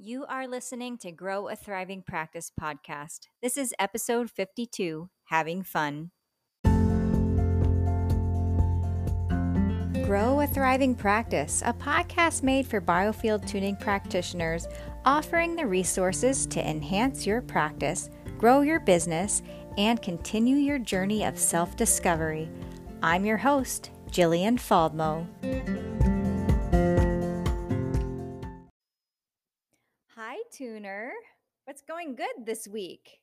You are listening to Grow a Thriving Practice podcast. This is episode 52 Having Fun. Grow a Thriving Practice, a podcast made for biofield tuning practitioners, offering the resources to enhance your practice, grow your business, and continue your journey of self discovery. I'm your host, Jillian Faldmo. Tuner. What's going good this week?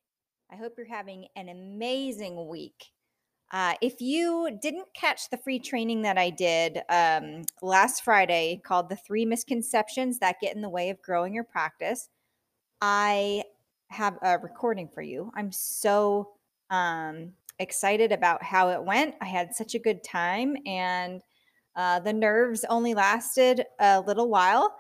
I hope you're having an amazing week. Uh, if you didn't catch the free training that I did um, last Friday called The Three Misconceptions That Get in the Way of Growing Your Practice, I have a recording for you. I'm so um, excited about how it went. I had such a good time, and uh, the nerves only lasted a little while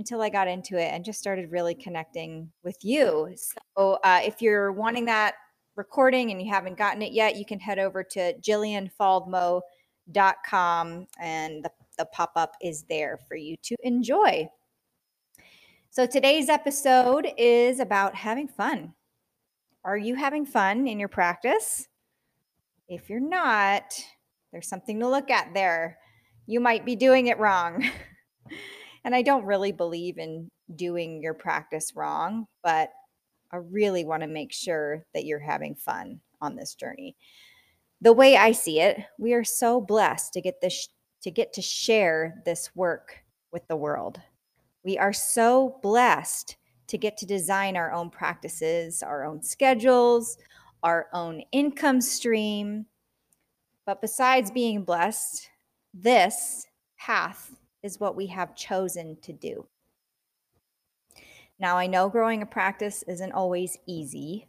until I got into it and just started really connecting with you. So uh, if you're wanting that recording and you haven't gotten it yet, you can head over to jillianfaldmo.com and the, the pop up is there for you to enjoy. So today's episode is about having fun. Are you having fun in your practice? If you're not, there's something to look at there. You might be doing it wrong. And I don't really believe in doing your practice wrong, but I really want to make sure that you're having fun on this journey. The way I see it, we are so blessed to get this to get to share this work with the world. We are so blessed to get to design our own practices, our own schedules, our own income stream. But besides being blessed, this path is what we have chosen to do. Now, I know growing a practice isn't always easy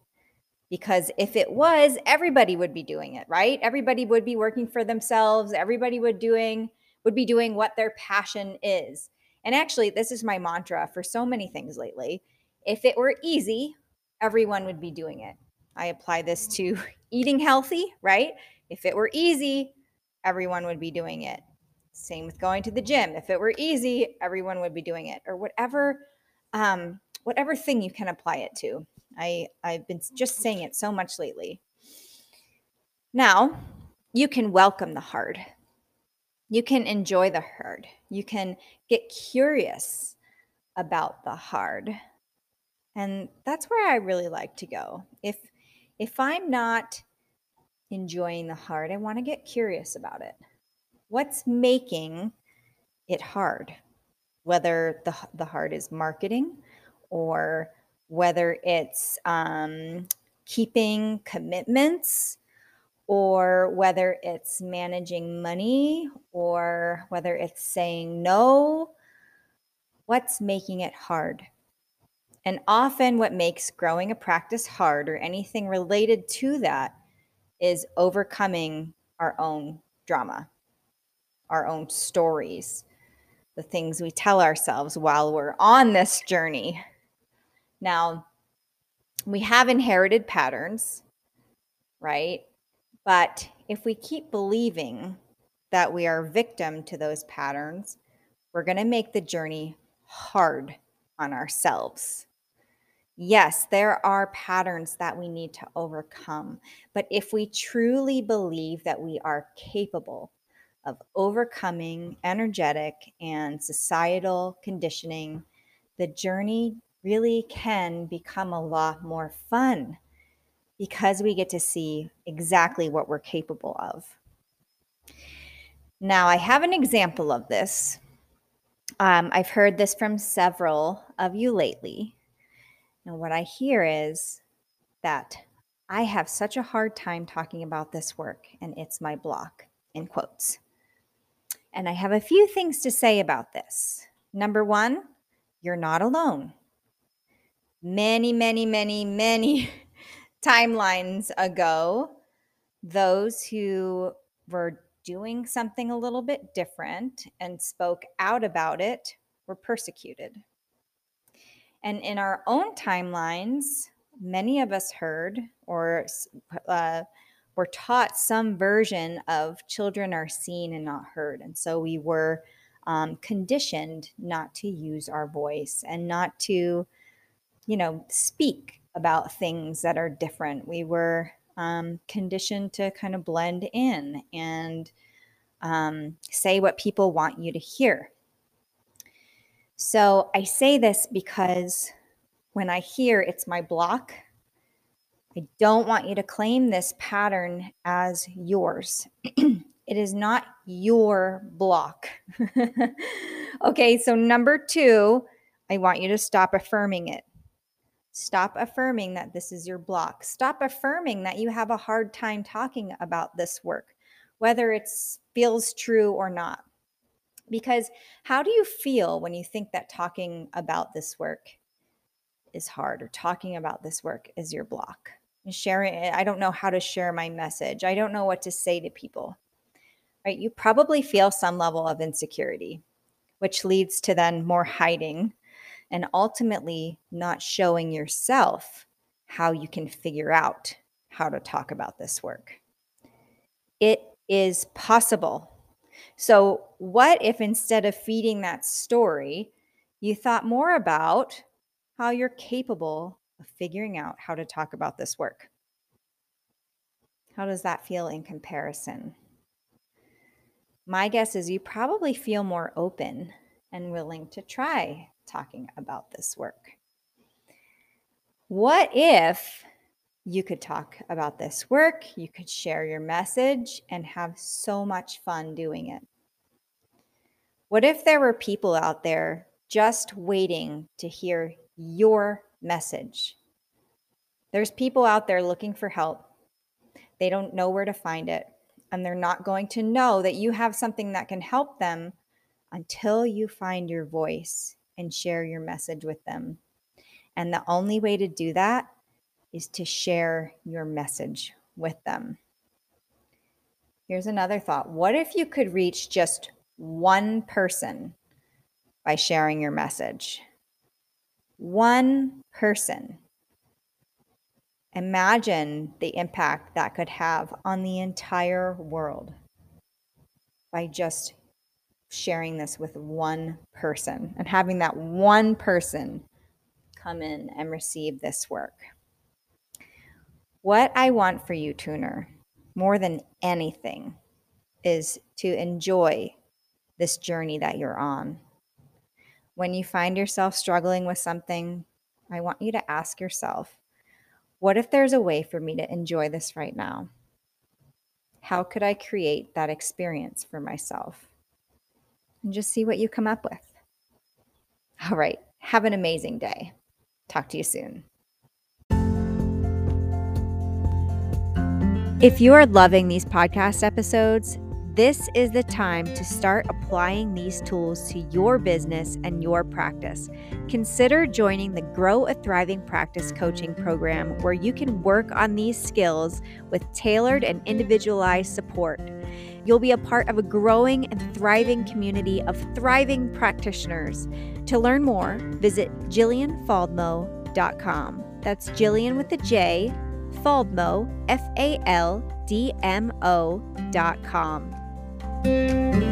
because if it was, everybody would be doing it, right? Everybody would be working for themselves, everybody would doing would be doing what their passion is. And actually, this is my mantra for so many things lately. If it were easy, everyone would be doing it. I apply this to eating healthy, right? If it were easy, everyone would be doing it. Same with going to the gym. If it were easy, everyone would be doing it, or whatever, um, whatever thing you can apply it to. I I've been just saying it so much lately. Now, you can welcome the hard. You can enjoy the hard. You can get curious about the hard. And that's where I really like to go. If if I'm not enjoying the hard, I want to get curious about it what's making it hard? Whether the, the hard is marketing or whether it's um, keeping commitments or whether it's managing money or whether it's saying no what's making it hard? And often what makes growing a practice hard or anything related to that is overcoming our own drama our own stories, the things we tell ourselves while we're on this journey. Now, we have inherited patterns, right? But if we keep believing that we are victim to those patterns, we're going to make the journey hard on ourselves. Yes, there are patterns that we need to overcome. But if we truly believe that we are capable of overcoming energetic and societal conditioning, the journey really can become a lot more fun because we get to see exactly what we're capable of. Now, I have an example of this. Um, I've heard this from several of you lately. And what I hear is that I have such a hard time talking about this work, and it's my block, in quotes. And I have a few things to say about this. Number one, you're not alone. Many, many, many, many timelines ago, those who were doing something a little bit different and spoke out about it were persecuted. And in our own timelines, many of us heard or uh, were taught some version of children are seen and not heard. And so we were um, conditioned not to use our voice and not to, you know, speak about things that are different. We were um, conditioned to kind of blend in and um, say what people want you to hear. So I say this because when I hear it's my block, I don't want you to claim this pattern as yours. it is not your block. okay, so number two, I want you to stop affirming it. Stop affirming that this is your block. Stop affirming that you have a hard time talking about this work, whether it feels true or not. Because how do you feel when you think that talking about this work is hard or talking about this work is your block? Sharing i don't know how to share my message. I don't know what to say to people right? You probably feel some level of insecurity which leads to then more hiding and ultimately not showing yourself how you can figure out how to talk about this work. It is possible. So what if instead of feeding that story you thought more about how you're capable of figuring out how to talk about this work. How does that feel in comparison? My guess is you probably feel more open and willing to try talking about this work. What if you could talk about this work, you could share your message, and have so much fun doing it? What if there were people out there just waiting to hear your message? There's people out there looking for help. They don't know where to find it, and they're not going to know that you have something that can help them until you find your voice and share your message with them. And the only way to do that is to share your message with them. Here's another thought What if you could reach just one person by sharing your message? One person. Imagine the impact that could have on the entire world by just sharing this with one person and having that one person come in and receive this work. What I want for you, tuner, more than anything, is to enjoy this journey that you're on. When you find yourself struggling with something, I want you to ask yourself what if there's a way for me to enjoy this right now? How could I create that experience for myself? And just see what you come up with. All right. Have an amazing day. Talk to you soon. If you are loving these podcast episodes, this is the time to start applying these tools to your business and your practice. Consider joining the Grow a Thriving Practice coaching program where you can work on these skills with tailored and individualized support. You'll be a part of a growing and thriving community of thriving practitioners. To learn more, visit JillianFaldmo.com. That's Jillian with a J, Faldmo, F A L D M O.com. Música